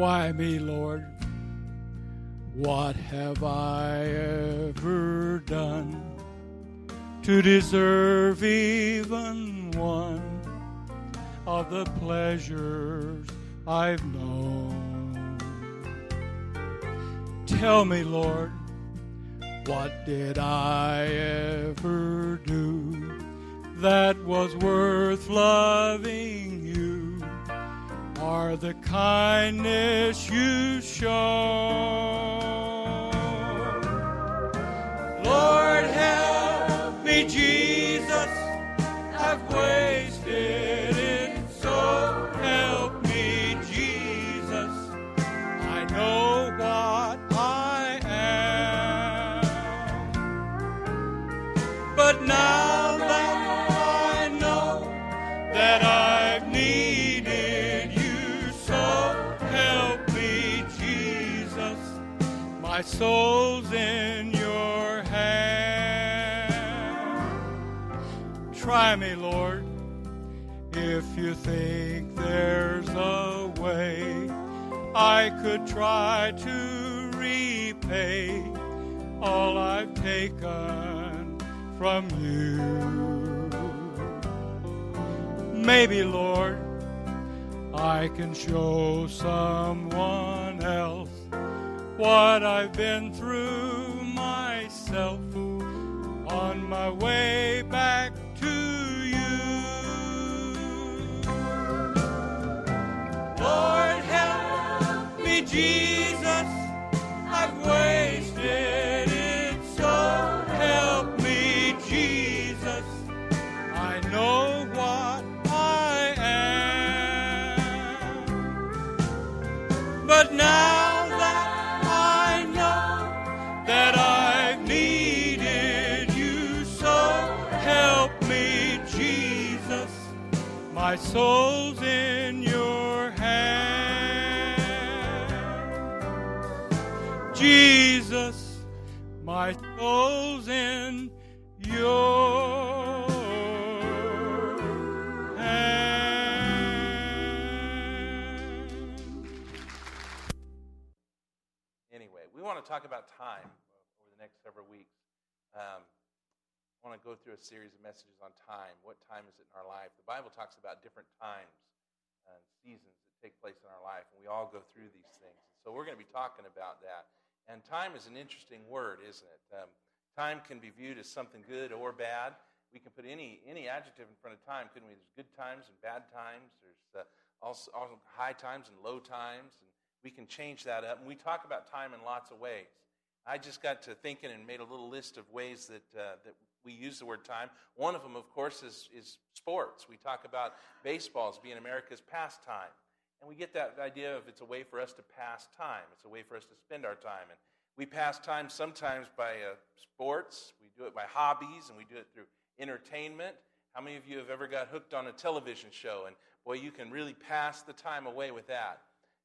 Why me, Lord? What have I ever done to deserve even one of the pleasures I've known? Tell me, Lord, what did I ever do that was worth loving you? Or the kindness you show? Lord, help me, Jesus. Soul's in your hand. Try me, Lord, if you think there's a way I could try to repay all I've taken from you. Maybe, Lord, I can show someone else what I've been through myself on my way soul's in your hand. Jesus, my soul's in your hand. Anyway, we want to talk about time over the next several weeks. Um, want to go through a series of messages on time. What time is it in our life? The Bible talks about different times and seasons that take place in our life, and we all go through these things. So we're going to be talking about that. And time is an interesting word, isn't it? Um, time can be viewed as something good or bad. We can put any any adjective in front of time, couldn't we? There's good times and bad times. There's uh, also, also high times and low times, and we can change that up. And we talk about time in lots of ways. I just got to thinking and made a little list of ways that uh, that we use the word time. One of them, of course, is is sports. We talk about baseball as being America's pastime, and we get that idea of it's a way for us to pass time. It's a way for us to spend our time, and we pass time sometimes by uh, sports. We do it by hobbies, and we do it through entertainment. How many of you have ever got hooked on a television show? And boy, you can really pass the time away with that.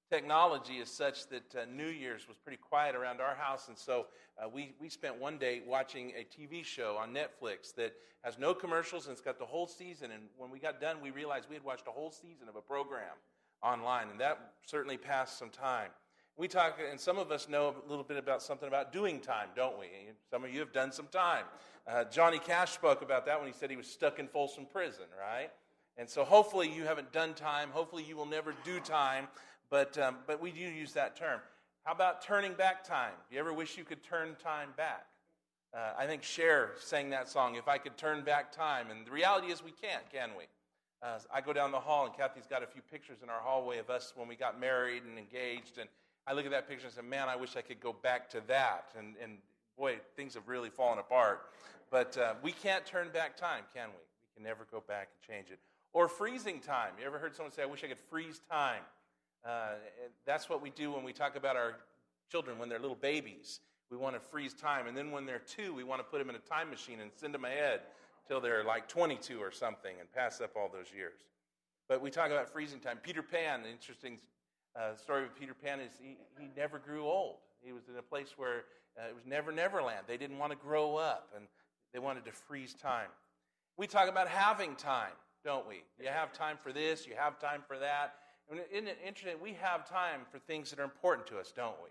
Technology is such that uh, New Year's was pretty quiet around our house, and so uh, we, we spent one day watching a TV show on Netflix that has no commercials and it's got the whole season. And when we got done, we realized we had watched a whole season of a program online, and that certainly passed some time. We talk, and some of us know a little bit about something about doing time, don't we? Some of you have done some time. Uh, Johnny Cash spoke about that when he said he was stuck in Folsom Prison, right? And so hopefully you haven't done time. Hopefully you will never do time, but, um, but we do use that term. How about turning back time? Do you ever wish you could turn time back? Uh, I think Cher sang that song, If I Could Turn Back Time. And the reality is we can't, can we? Uh, I go down the hall, and Kathy's got a few pictures in our hallway of us when we got married and engaged. And I look at that picture and say, man, I wish I could go back to that. And, and boy, things have really fallen apart. But uh, we can't turn back time, can we? We can never go back and change it. Or freezing time. You ever heard someone say, I wish I could freeze time? Uh, that's what we do when we talk about our children when they're little babies. We want to freeze time. And then when they're two, we want to put them in a time machine and send them ahead till they're like 22 or something and pass up all those years. But we talk about freezing time. Peter Pan, the interesting uh, story of Peter Pan is he, he never grew old. He was in a place where uh, it was never Neverland. They didn't want to grow up and they wanted to freeze time. We talk about having time, don't we? You have time for this, you have time for that. And isn't it interesting? We have time for things that are important to us, don't we?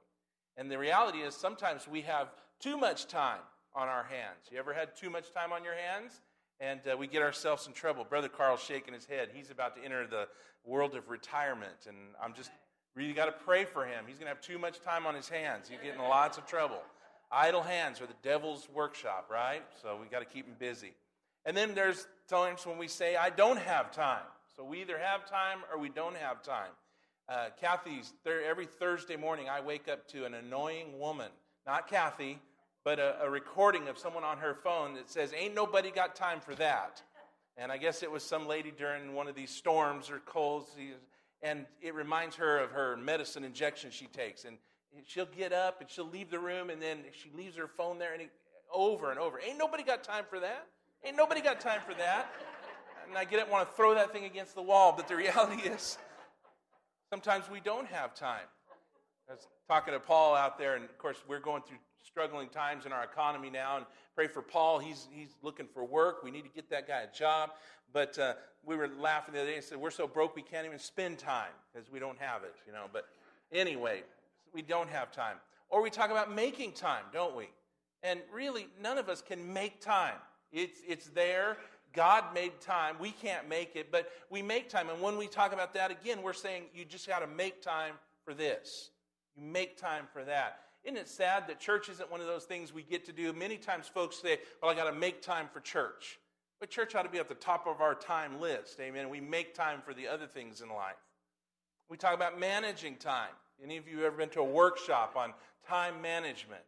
And the reality is sometimes we have too much time on our hands. You ever had too much time on your hands? And uh, we get ourselves in trouble. Brother Carl's shaking his head. He's about to enter the world of retirement. And I'm just really got to pray for him. He's going to have too much time on his hands. He's getting lots of trouble. Idle hands are the devil's workshop, right? So we got to keep him busy. And then there's times when we say, I don't have time. So we either have time or we don't have time. Uh, Kathy's, every Thursday morning, I wake up to an annoying woman, not Kathy, but a, a, recording of someone on her phone that says, Ain't nobody got time for that. And I guess it was some lady during one of these storms or colds, and it reminds her of her medicine injection she takes. And she'll get up and she'll leave the room, and then she leaves her phone there, and it, over and over. Ain't nobody got time for that. Ain't nobody got time for that. And I get it, want to throw that thing against the wall, but the reality is, sometimes we don't have time. I was talking to Paul out there, and of course, we're going through struggling times in our economy now. And pray for Paul. He's, he's looking for work. We need to get that guy a job. But uh, we were laughing the other day and said, We're so broke we can't even spend time because we don't have it, you know. But anyway, we don't have time. Or we talk about making time, don't we? And really, none of us can make time. It's, it's there. God made time. We can't make it, but we make time. And when we talk about that again, we're saying you just got to make time for this. You make time for that. Isn't it sad that church isn't one of those things we get to do? Many times folks say, well, I got to make time for church. But church ought to be at the top of our time list. Amen. We make time for the other things in life. We talk about managing time. Any of you ever been to a workshop on time management?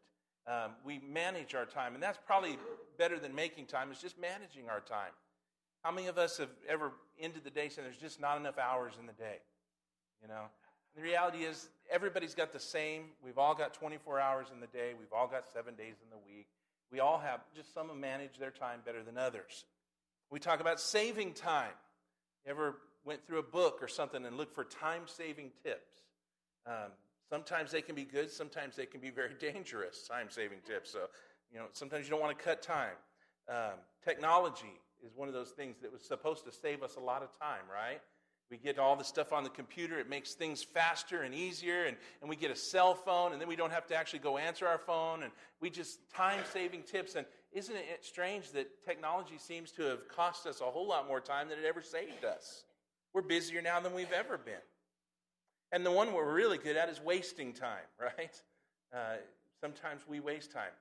Um, we manage our time, and that's probably better than making time, is just managing our time. How many of us have ever ended the day saying there's just not enough hours in the day? You know? The reality is, everybody's got the same. We've all got 24 hours in the day. We've all got seven days in the week. We all have, just some manage their time better than others. We talk about saving time. You ever went through a book or something and looked for time saving tips? Um, sometimes they can be good, sometimes they can be very dangerous time saving tips. So, you know, sometimes you don't want to cut time. Um, technology is one of those things that was supposed to save us a lot of time, right? We get all the stuff on the computer. It makes things faster and easier. And, and we get a cell phone, and then we don't have to actually go answer our phone. And we just time saving tips. And isn't it strange that technology seems to have cost us a whole lot more time than it ever saved us? We're busier now than we've ever been. And the one we're really good at is wasting time, right? Uh, sometimes we waste time.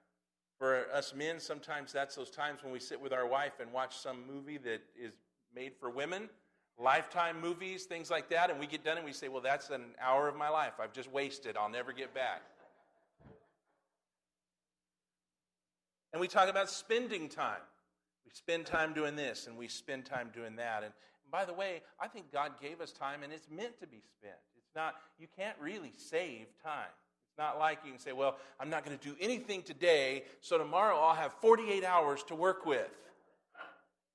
For us men, sometimes that's those times when we sit with our wife and watch some movie that is made for women Lifetime movies, things like that, and we get done and we say, Well, that's an hour of my life. I've just wasted. I'll never get back. And we talk about spending time. We spend time doing this and we spend time doing that. And by the way, I think God gave us time and it's meant to be spent. Not, you can't really save time. It's not like you can say, well, I'm not going to do anything today, so tomorrow I'll have 48 hours to work with.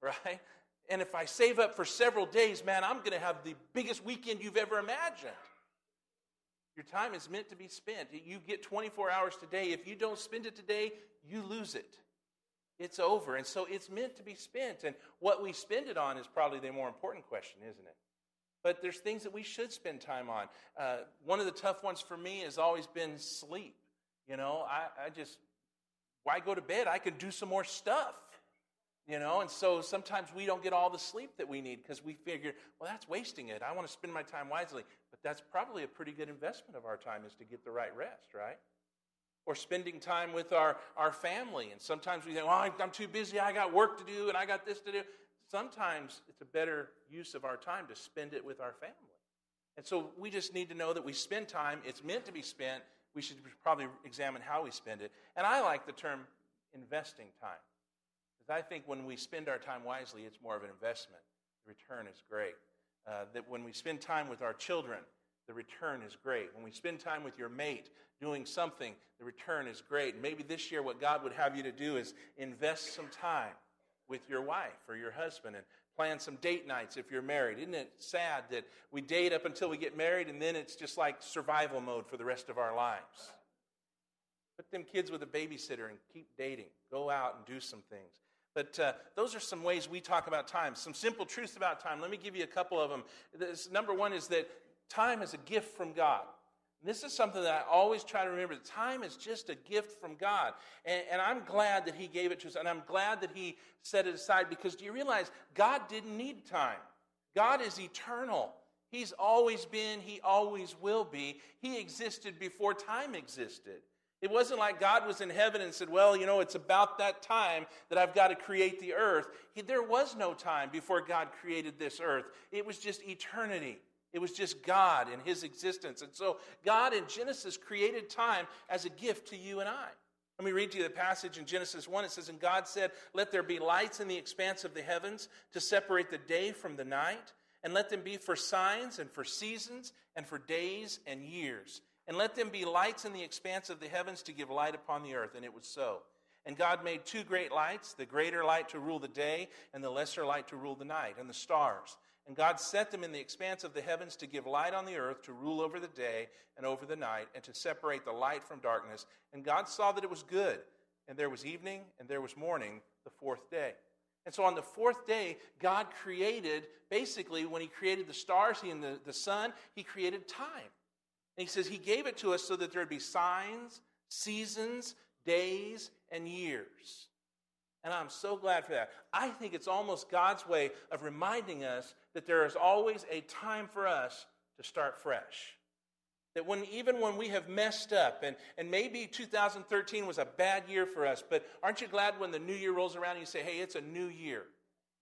Right? And if I save up for several days, man, I'm going to have the biggest weekend you've ever imagined. Your time is meant to be spent. You get 24 hours today. If you don't spend it today, you lose it. It's over. And so it's meant to be spent. And what we spend it on is probably the more important question, isn't it? But there's things that we should spend time on. Uh, one of the tough ones for me has always been sleep. You know, I, I just, why go to bed? I could do some more stuff. You know, and so sometimes we don't get all the sleep that we need because we figure, well, that's wasting it. I want to spend my time wisely. But that's probably a pretty good investment of our time is to get the right rest, right? Or spending time with our, our family. And sometimes we think, well, I'm too busy. I got work to do and I got this to do. Sometimes it's a better use of our time to spend it with our family. And so we just need to know that we spend time. It's meant to be spent. We should probably examine how we spend it. And I like the term investing time. Because I think when we spend our time wisely, it's more of an investment. The return is great. Uh, that when we spend time with our children, the return is great. When we spend time with your mate doing something, the return is great. Maybe this year, what God would have you to do is invest some time with your wife or your husband and plan some date nights if you're married. Isn't it sad that we date up until we get married and then it's just like survival mode for the rest of our lives? Put them kids with a babysitter and keep dating. Go out and do some things. But uh, those are some ways we talk about time. Some simple truths about time. Let me give you a couple of them. This, number one is that Time is a gift from God. This is something that I always try to remember. Time is just a gift from God. And, and, I'm glad that He gave it to us. And I'm glad that He set it aside because do you realize God didn't need time? God is eternal. He's always been, He always will be. He existed before time existed. It wasn't like God was in heaven and said, Well, you know, it's about that time that I've got to create the earth. He, there was no time before God created this earth, it was just eternity. It was just God and His existence. And so God in Genesis created time as a gift to you and I. Let me read to you the passage in Genesis 1. It says, And God said, Let there be lights in the expanse of the heavens to separate the day from the night, and let them be for signs and for seasons and for days and years and let them be lights in the expanse of the heavens to give light upon the earth. And it was so. And God made two great lights, the greater light to rule the day, and the lesser light to rule the night, and the stars. And God set them in the expanse of the heavens to give light on the earth, to rule over the day and over the night, and to separate the light from darkness. And God saw that it was good. And there was evening, and there was morning, the fourth day. And so on the fourth day, God created, basically, when He created the stars he, and the, the sun, He created time. And he says he gave it to us so that there would be signs, seasons, days, and years. And I'm so glad for that. I think it's almost God's way of reminding us that there is always a time for us to start fresh. That when even when we have messed up, and, and maybe 2013 was a bad year for us, but aren't you glad when the new year rolls around and you say, hey, it's a new year?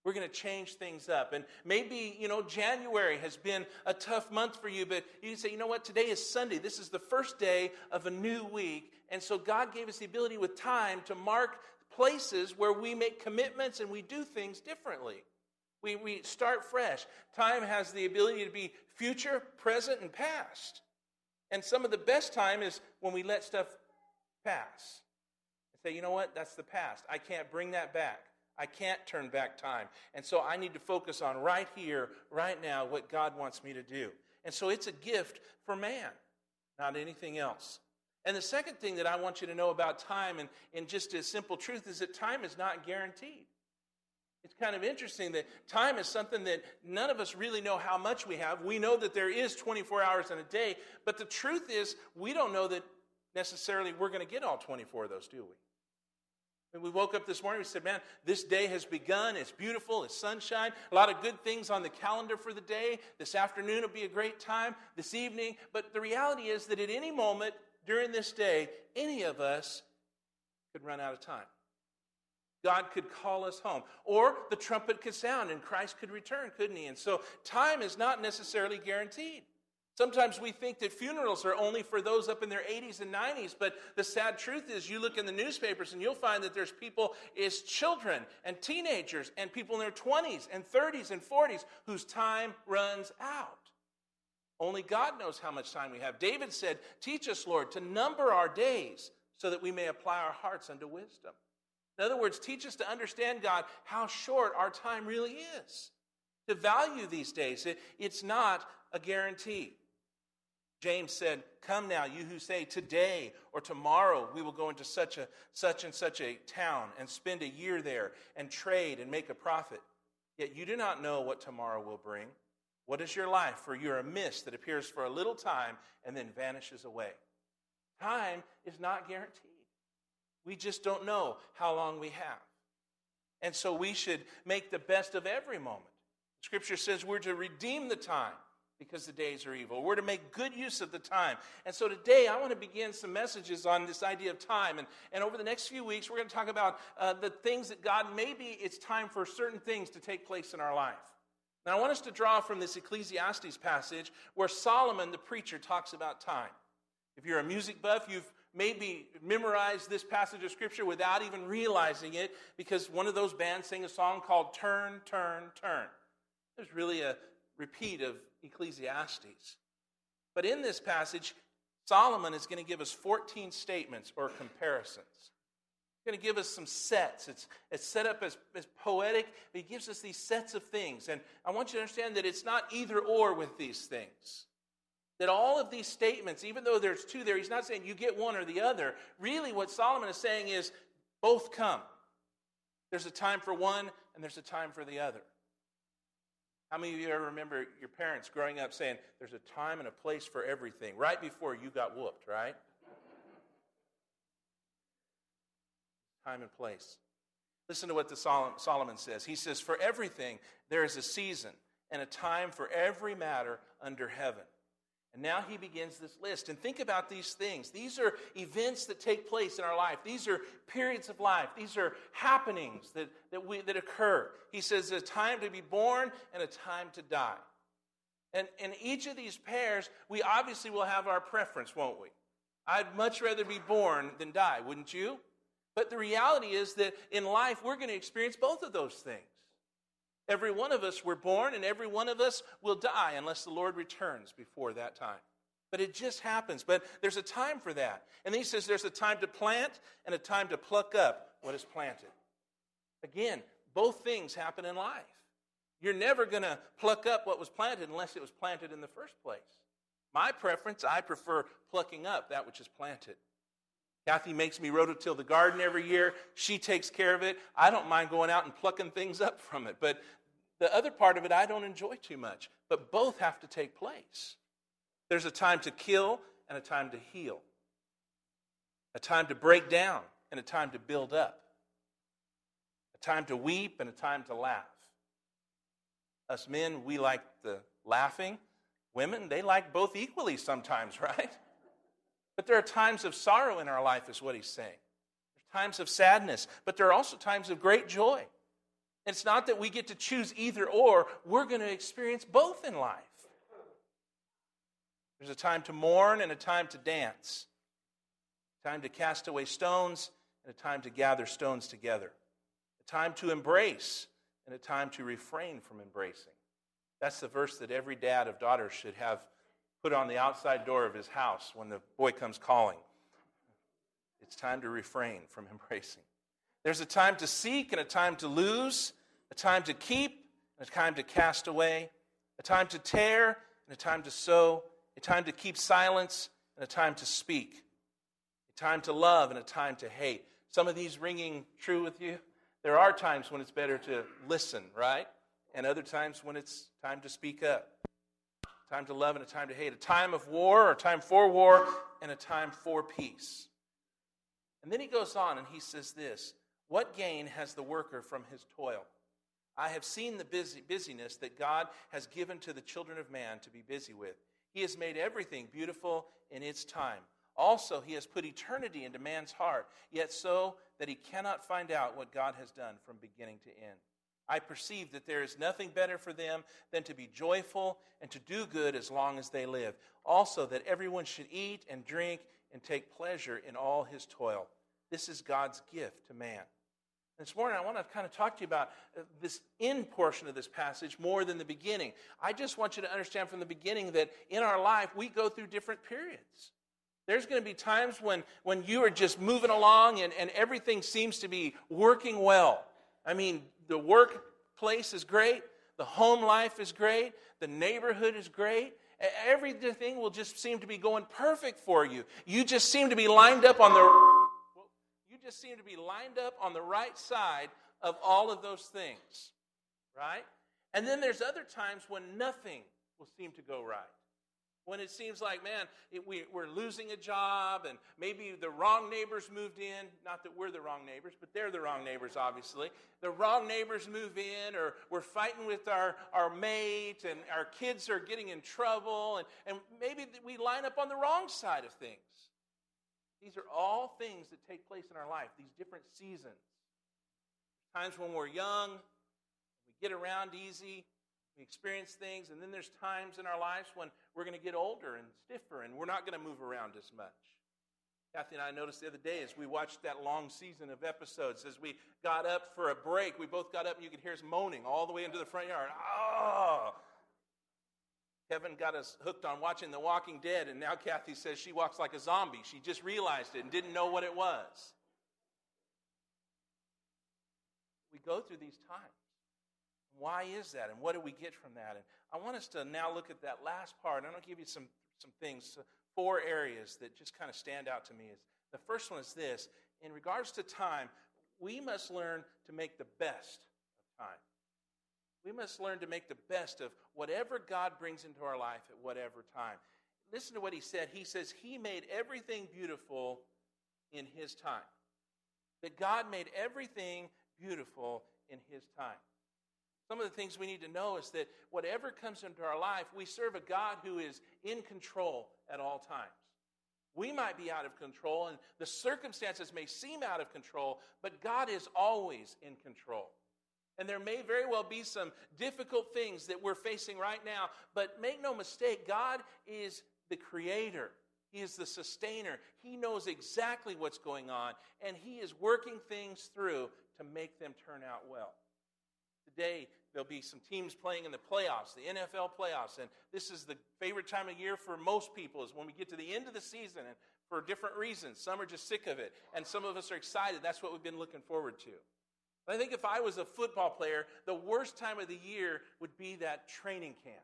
We're going to change things up. And maybe, you know, January has been a tough month for you, but you can say, you know what, today is Sunday. This is the first day of a new week. And so God gave us the ability with time to mark places where we make commitments and we do things differently. We, we start fresh. Time has the ability to be future, present, and past. And some of the best time is when we let stuff pass. And say, you know what, that's the past. I can't bring that back. I can't turn back time. And so I need to focus on right here, right now, what God wants me to do. And so it's a gift for man, not anything else. And the second thing that I want you to know about time, and, and just a simple truth, is that time is not guaranteed. It's kind of interesting that time is something that none of us really know how much we have. We know that there is 24 hours in a day, but the truth is, we don't know that necessarily we're going to get all 24 of those, do we? When we woke up this morning, we said, Man, this day has begun. It's beautiful. It's sunshine. A lot of good things on the calendar for the day. This afternoon will be a great time. This evening. But the reality is that at any moment during this day, any of us could run out of time. God could call us home. Or the trumpet could sound and Christ could return, couldn't he? And so time is not necessarily guaranteed. Sometimes we think that funerals are only for those up in their 80s and 90s, but the sad truth is you look in the newspapers and you'll find that there's people as children and teenagers and people in their 20s and 30s and 40s whose time runs out. Only God knows how much time we have. David said, Teach us, Lord, to number our days so that we may apply our hearts unto wisdom. In other words, teach us to understand, God, how short our time really is. To value these days. it's not a guarantee. James said, Come now, you who say, Today or tomorrow we will go into such, a, such and such a town and spend a year there and trade and make a profit. Yet you do not know what tomorrow will bring. What is your life? For you're a mist that appears for a little time and then vanishes away. Time is not guaranteed. We just don't know how long we have. And so we should make the best of every moment. Scripture says we're to redeem the time because the days are evil. We're to make good use of the time. And so today I want to begin some messages on this idea of time. And, and over the next few weeks, we're going to talk about uh, the things that God, maybe it's time for certain things to take place in our life. Now I want us to draw from this Ecclesiastes passage where Solomon, the preacher, talks about time. If you're a music buff, you've maybe memorized this passage of Scripture without even realizing it because one of those bands sang a song called Turn, Turn, Turn. There's really a repeat of Ecclesiastes. But in this passage, Solomon is going to give us 14 statements or comparisons. He's going to give us some sets. It's, it's set up as, as poetic, but he gives us these sets of things. And I want you to understand that it's not either or with these things. That all of these statements, even though there's two there, he's not saying you get one or the other. Really, what Solomon is saying is both come. There's a time for one and there's a time for the other. How many of you ever remember your parents growing up saying, There's a time and a place for everything, right before you got whooped, right? time and place. Listen to what the Solomon says. He says, For everything there is a season and a time for every matter under heaven. And now he begins this list. And think about these things. These are events that take place in our life. These are periods of life. These are happenings that, that, we, that occur. He says a time to be born and a time to die. And in each of these pairs, we obviously will have our preference, won't we? I'd much rather be born than die, wouldn't you? But the reality is that in life, we're going to experience both of those things. Every one of us were born, and every one of us will die unless the Lord returns before that time. But it just happens. But there's a time for that. And he says there's a time to plant and a time to pluck up what is planted. Again, both things happen in life. You're never going to pluck up what was planted unless it was planted in the first place. My preference, I prefer plucking up that which is planted. Kathy makes me rototill the garden every year. She takes care of it. I don't mind going out and plucking things up from it. But the other part of it I don't enjoy too much, but both have to take place. There's a time to kill and a time to heal, a time to break down and a time to build up, a time to weep and a time to laugh. Us men, we like the laughing. Women, they like both equally sometimes, right? But there are times of sorrow in our life, is what he's saying. There's times of sadness, but there are also times of great joy. It's not that we get to choose either or, we're going to experience both in life. There's a time to mourn and a time to dance, a time to cast away stones and a time to gather stones together, a time to embrace and a time to refrain from embracing. That's the verse that every dad of daughters should have put on the outside door of his house when the boy comes calling. It's time to refrain from embracing. There's a time to seek and a time to lose, a time to keep, and a time to cast away, a time to tear, and a time to sow, a time to keep silence, and a time to speak, a time to love, and a time to hate. Some of these ringing true with you? There are times when it's better to listen, right? And other times when it's time to speak up. Time to love and a time to hate. A time of war, or a time for war, and a time for peace. And then he goes on and he says this What gain has the worker from his toil? I have seen the busy, busyness that God has given to the children of man to be busy with. He has made everything beautiful in its time. Also, He has put eternity into man's heart, yet so that he cannot find out what God has done from beginning to end. I perceive that there is nothing better for them than to be joyful and to do good as long as they live. Also, that everyone should eat and drink and take pleasure in all his toil. This is God's gift to man. This morning, I want to kind of talk to you about uh, this end portion of this passage more than the beginning. I just want you to understand from the beginning that in our life, we go through different periods. There's going to be times when, when you are just moving along and, and everything seems to be working well. I mean, the workplace is great, the home life is great, the neighborhood is great. Everything will just seem to be going perfect for you. You just seem to be lined up on the you just seem to be lined up on the right side of all of those things, right? And then there's other times when nothing will seem to go right. When it seems like, man, it, we, we're losing a job, and maybe the wrong neighbors moved in. Not that we're the wrong neighbors, but they're the wrong neighbors, obviously. The wrong neighbors move in, or we're fighting with our, our mate, and our kids are getting in trouble, and, and maybe we line up on the wrong side of things. These are all things that take place in our life, these different seasons. Times when we're young, we get around easy, we experience things, and then there's times in our lives when we're going to get older and stiffer and we're not going to move around as much. Kathy and I noticed the other day as we watched that long season of episodes, as we got up for a break, we both got up and you could hear us moaning all the way into the front yard. Oh, Kevin got us hooked on watching The Walking Dead, and now Kathy says she walks like a zombie. She just realized it and didn't know what it was. We go through these times. Why is that? And what do we get from that? And I want us to now look at that last part. I'm going to give you some, some things, uh, four areas that just kind of stand out to me. Is The first one is this in regards to time, we must learn to make the best of time. We must learn to make the best of whatever God brings into our life at whatever time. Listen to what he said. He says, He made everything beautiful in His time. That God made everything beautiful in His time. Some of the things we need to know is that whatever comes into our life, we serve a God who is in control at all times. We might be out of control, and the circumstances may seem out of control, but God is always in control. And there may very well be some difficult things that we're facing right now, but make no mistake, God is the creator. He is the sustainer. He knows exactly what's going on, and He is working things through to make them turn out well. Today, there'll be some teams playing in the playoffs, the NFL playoffs, and this is the favorite time of year for most people is when we get to the end of the season, and for different reasons. Some are just sick of it, and some of us are excited. That's what we've been looking forward to. I think if I was a football player, the worst time of the year would be that training camp.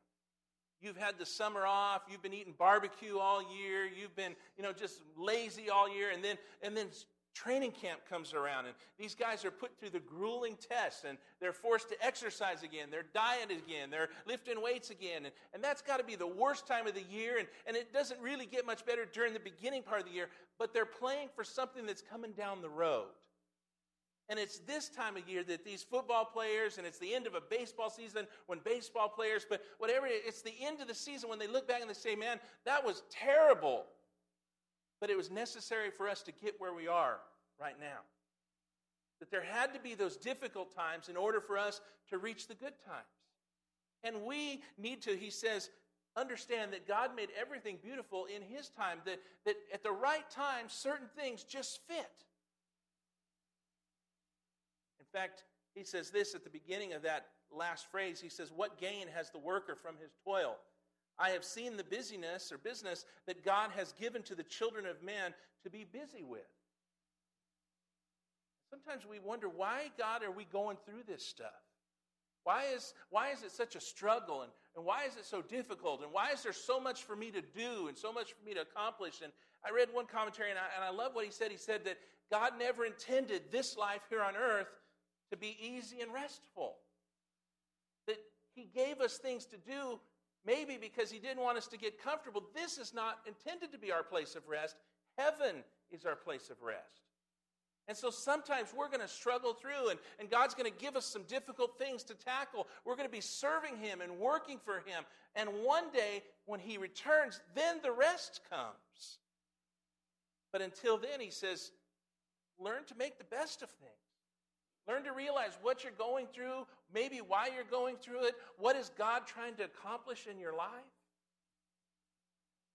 You've had the summer off, you've been eating barbecue all year, you've been, you know, just lazy all year, and then and then training camp comes around and these guys are put through the grueling tests and they're forced to exercise again they're dieting again they're lifting weights again and, and that's got to be the worst time of the year and, and it doesn't really get much better during the beginning part of the year but they're playing for something that's coming down the road and it's this time of year that these football players, and it's the end of a baseball season when baseball players, but whatever, it's the end of the season when they look back and they say, man, that was terrible. But it was necessary for us to get where we are right now. That there had to be those difficult times in order for us to reach the good times. And we need to, he says, understand that God made everything beautiful in his time, that, that at the right time, certain things just fit In fact, he says this at the beginning of that last phrase. He says, What gain has the worker from his toil? I have seen the busyness or business that God has given to the children of men to be busy with. Sometimes we wonder, why, God, are we going through this stuff? Why is, why is it such a struggle? And, and why is it so difficult? And why is there so much for me to do and so much for me to accomplish? And I read one commentary, and I, and I love what he said. He said that God never intended this life here on earth to be easy and restful. That He gave us things to do, maybe because He didn't want us to get comfortable. This is not intended to be our place of rest. Heaven is our place of rest. And so sometimes we're going to struggle through, and, and God's going to give us some difficult things to tackle. We're going to be serving Him and working for Him. And one day, when He returns, then the rest comes. But until then, He says, learn to make the best of things. Learn to realize what you're going through, maybe why you're going through it. What is God trying to accomplish in your life?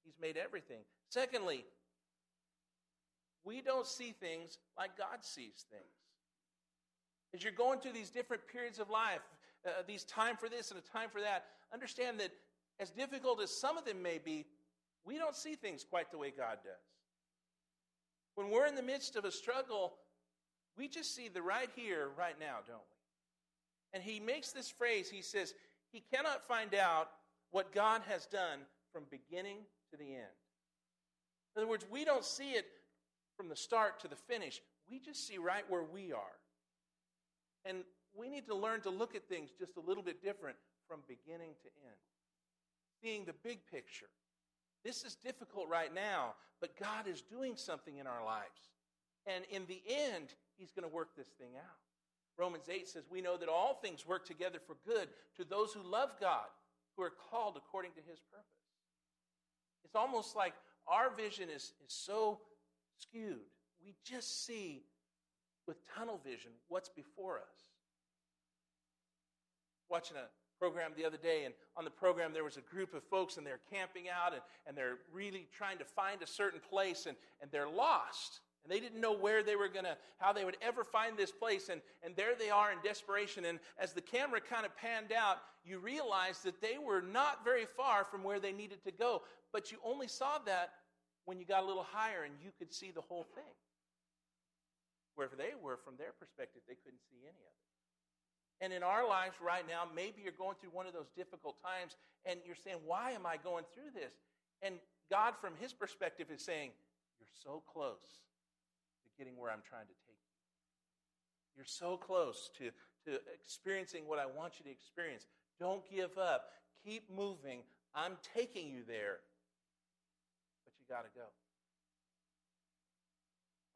He's made everything. Secondly, we don't see things like God sees things. As you're going through these different periods of life, uh, these time for this and a time for that, understand that as difficult as some of them may be, we don't see things quite the way God does. When we're in the midst of a struggle, we just see the right here, right now, don't we? And he makes this phrase he says, He cannot find out what God has done from beginning to the end. In other words, we don't see it from the start to the finish. We just see right where we are. And we need to learn to look at things just a little bit different from beginning to end. Seeing the big picture. This is difficult right now, but God is doing something in our lives. And in the end, He's going to work this thing out. Romans 8 says, We know that all things work together for good to those who love God, who are called according to his purpose. It's almost like our vision is, is so skewed. We just see with tunnel vision what's before us. Watching a program the other day, and on the program there was a group of folks, and they're camping out, and, and they're really trying to find a certain place, and, and they're lost. And they didn't know where they were going to, how they would ever find this place. And, and there they are in desperation. And as the camera kind of panned out, you realized that they were not very far from where they needed to go. But you only saw that when you got a little higher and you could see the whole thing. Wherever they were, from their perspective, they couldn't see any of it. And in our lives right now, maybe you're going through one of those difficult times and you're saying, Why am I going through this? And God, from His perspective, is saying, You're so close getting where I'm trying to take you. You're so close to, to experiencing what I want you to experience. Don't give up. Keep moving. I'm taking you there. But you got to go.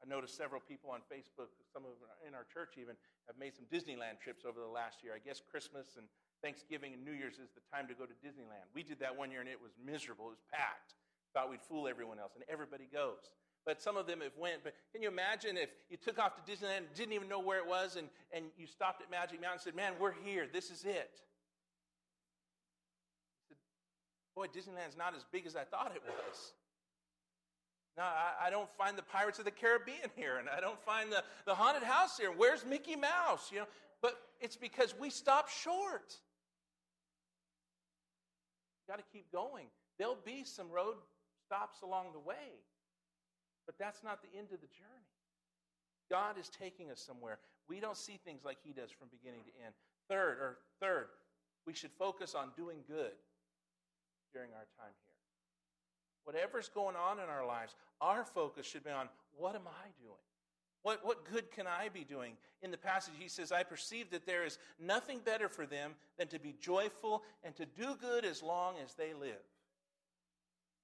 I noticed several people on Facebook, some of them in our church even, have made some Disneyland trips over the last year. I guess Christmas and Thanksgiving and New Year's is the time to go to Disneyland. We did that one year and it was miserable. It was packed. Thought we'd fool everyone else, and everybody goes. But some of them have went. But can you imagine if you took off to Disneyland, didn't even know where it was, and, and you stopped at Magic Mountain and said, Man, we're here. This is it. Said, Boy, Disneyland's not as big as I thought it was. Now, I, I, don't find the Pirates of the Caribbean here, and I don't find the, the haunted house here. Where's Mickey Mouse? You know, but it's because we stopped short. Got to keep going. There'll be some road stops along the way, but that's not the end of the journey. God is taking us somewhere. We don't see things like He does from beginning to end. Third, or third, we should focus on doing good during our time here. Whatever's going on in our lives, our focus should be on what am I doing? What, what good can I be doing? In the passage, he says, I perceive that there is nothing better for them than to be joyful and to do good as long as they live.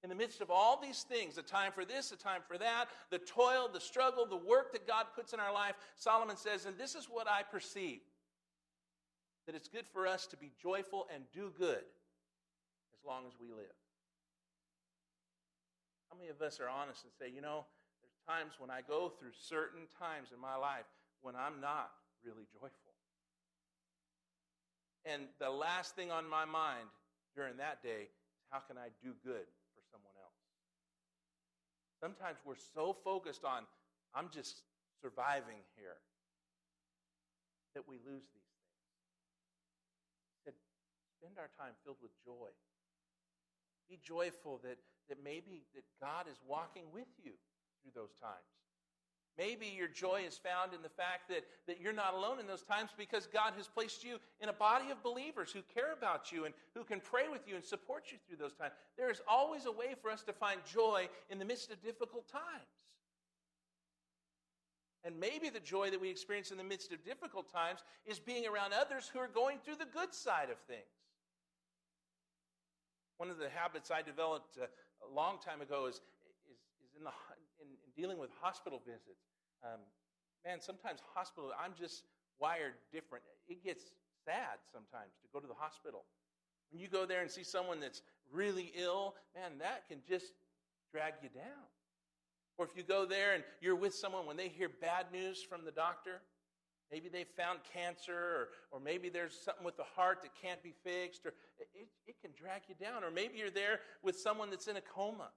In the midst of all these things, a time for this, a time for that, the toil, the struggle, the work that God puts in our life, Solomon says, and this is what I perceive that it's good for us to be joyful and do good as long as we live. How many of us are honest and say, you know, there's times when I go through certain times in my life when I'm not really joyful? And the last thing on my mind during that day is how can I do good? Sometimes we're so focused on, I'm just surviving here, that we lose these things. He said, spend our time filled with joy. Be joyful that that maybe that God is walking with you through those times. Maybe your joy is found in the fact that, that you're not alone in those times because God has placed you in a body of believers who care about you and who can pray with you and support you through those times. There is always a way for us to find joy in the midst of difficult times. And maybe the joy that we experience in the midst of difficult times is being around others who are going through the good side of things. One of the habits I developed uh, a long time ago is, is, in, the, in, in dealing with hospital visits. Um, man, sometimes hospital, I'm just wired different. It gets sad sometimes to go to the hospital. When you go there and see someone that's really ill, man, that can just drag you down. Or if you go there and you're with someone when they hear bad news from the doctor, maybe they found cancer, or, or maybe there's something with the heart that can't be fixed, or it, it can drag you down. Or maybe you're there with someone that's in a coma.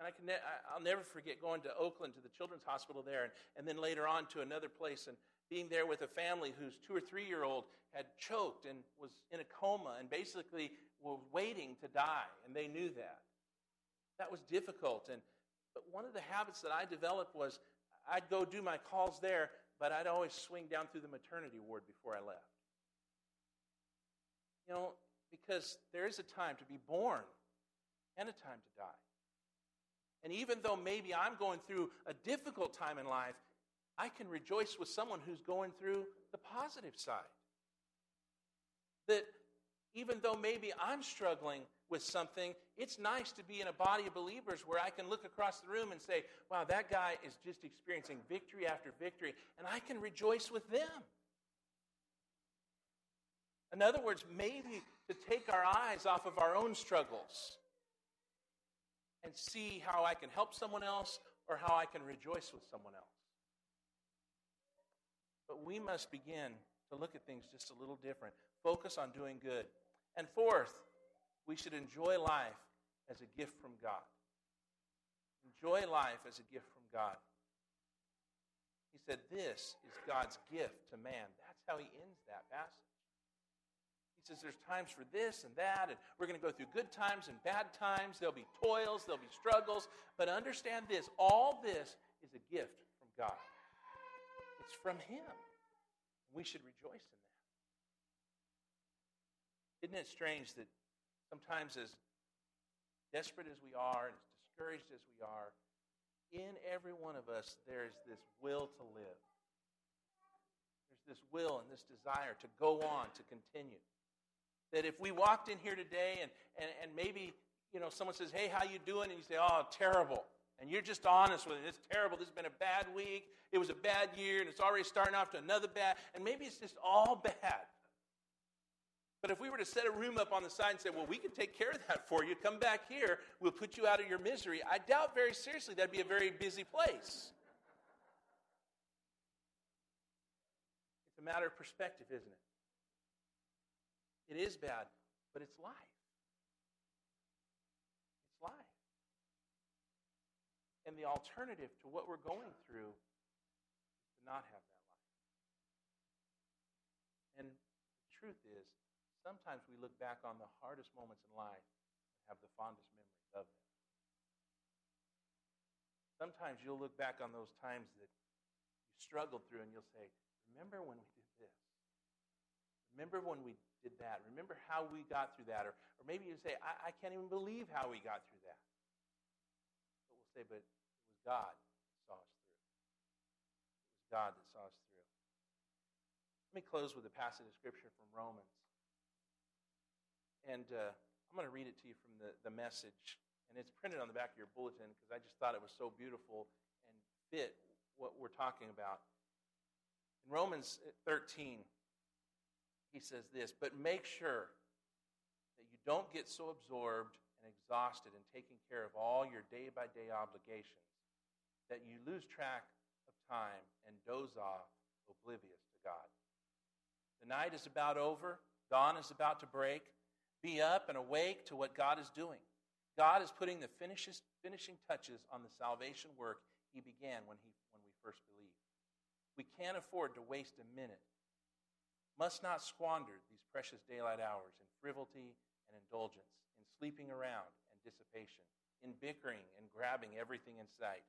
And I can ne- I'll never forget going to Oakland to the Children's Hospital there, and, and then later on to another place, and being there with a family whose two or three year old had choked and was in a coma and basically was waiting to die, and they knew that. That was difficult. And, but one of the habits that I developed was I'd go do my calls there, but I'd always swing down through the maternity ward before I left. You know, because there is a time to be born and a time to die. And even though maybe I'm going through a difficult time in life, I can rejoice with someone who's going through the positive side. That even though maybe I'm struggling with something, it's nice to be in a body of believers where I can look across the room and say, wow, that guy is just experiencing victory after victory, and I can rejoice with them. In other words, maybe to take our eyes off of our own struggles and see how I can help someone else or how I can rejoice with someone else. But we must begin to look at things just a little different. Focus on doing good. And fourth, we should enjoy life as a gift from God. Enjoy life as a gift from God. He said, This is God's gift to man. That's how he ends that passage. Says there's times for this and that, and we're going to go through good times and bad times. There'll be toils, there'll be struggles. But understand this all this is a gift from God, it's from Him. We should rejoice in that. Isn't it strange that sometimes, as desperate as we are and as discouraged as we are, in every one of us, there's this will to live. There's this will and this desire to go on, to continue. That if we walked in here today and, and, and maybe you know someone says, Hey, how you doing? And you say, Oh, terrible. And you're just honest with it. It's terrible. This has been a bad week. It was a bad year, and it's already starting off to another bad. And maybe it's just all bad. But if we were to set a room up on the side and say, well, we can take care of that for you, come back here, we'll put you out of your misery, I doubt very seriously that'd be a very busy place. It's a matter of perspective, isn't it? It is bad, but it's life. It's life. And the alternative to what we're going through is to not have that life. And the truth is, sometimes we look back on the hardest moments in life and have the fondest memories of them. Sometimes you'll look back on those times that you struggled through and you'll say, Remember when we did this? Remember when we did that? Remember how we got through that? Or, or maybe you say, I, I can't even believe how we got through that. But we'll say, But it was God that saw us through. It was God that saw us through. Let me close with a passage of scripture from Romans. And uh, I'm going to read it to you from the, the message. And it's printed on the back of your bulletin because I just thought it was so beautiful and fit what we're talking about. In Romans 13, he says this But make sure that you don't get so absorbed and exhausted in taking care of all your day by day obligations that you lose track of time and doze off, oblivious to God. The night is about over, dawn is about to break. Be up and awake to what God is doing. God is putting the finishes, finishing touches on the salvation work He began when, he, when we first believed. We can't afford to waste a minute. Must not squander these precious daylight hours in frivolity and indulgence, in sleeping around and dissipation, in bickering and grabbing everything in sight.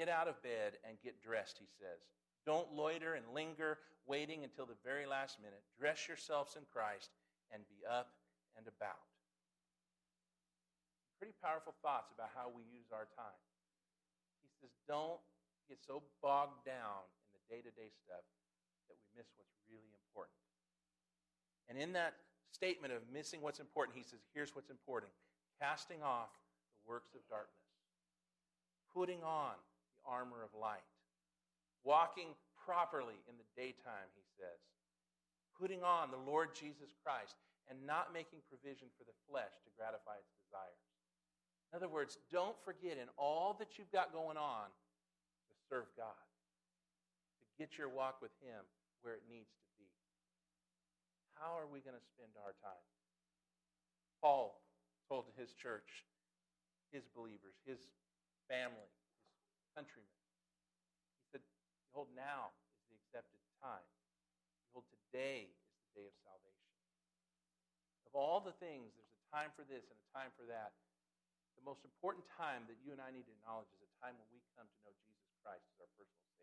Get out of bed and get dressed, he says. Don't loiter and linger, waiting until the very last minute. Dress yourselves in Christ and be up and about. Pretty powerful thoughts about how we use our time. He says, don't get so bogged down in the day to day stuff that we miss what's really important. And in that statement of missing what's important, he says, here's what's important casting off the works of darkness, putting on the armor of light, walking properly in the daytime, he says, putting on the Lord Jesus Christ and not making provision for the flesh to gratify its desires. In other words, don't forget in all that you've got going on to serve God, to get your walk with Him where it needs to be. How are we going to spend our time? Paul told his church, his believers, his family, his countrymen, he said, Behold, now is the accepted time. Behold, today is the day of salvation. Of all the things, there's a time for this and a time for that. The most important time that you and I need to acknowledge is a time when we come to know Jesus Christ as our personal Savior.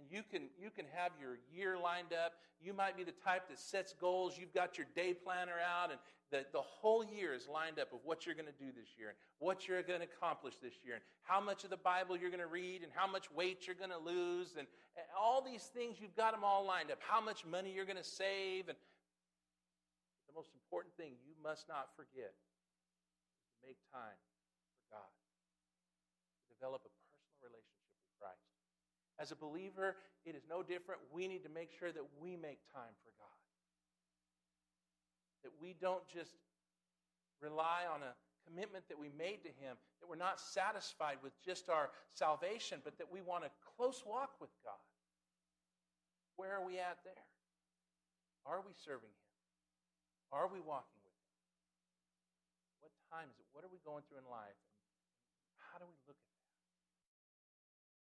And you can, you can have your year lined up. You might be the type that sets goals. You've got your day planner out, and the, the whole year is lined up of what you're going to do this year, and what you're going to accomplish this year, and how much of the Bible you're going to read, and how much weight you're going to lose, and, and all these things, you've got them all lined up. How much money you're going to save, and the most important thing you must not forget is to make time for God, to develop a personal relationship with Christ. As a believer, it is no different. We need to make sure that we make time for God. That we don't just rely on a commitment that we made to Him, that we're not satisfied with just our salvation, but that we want a close walk with God. Where are we at there? Are we serving Him? Are we walking with Him? What time is it? What are we going through in life? And how do we look at?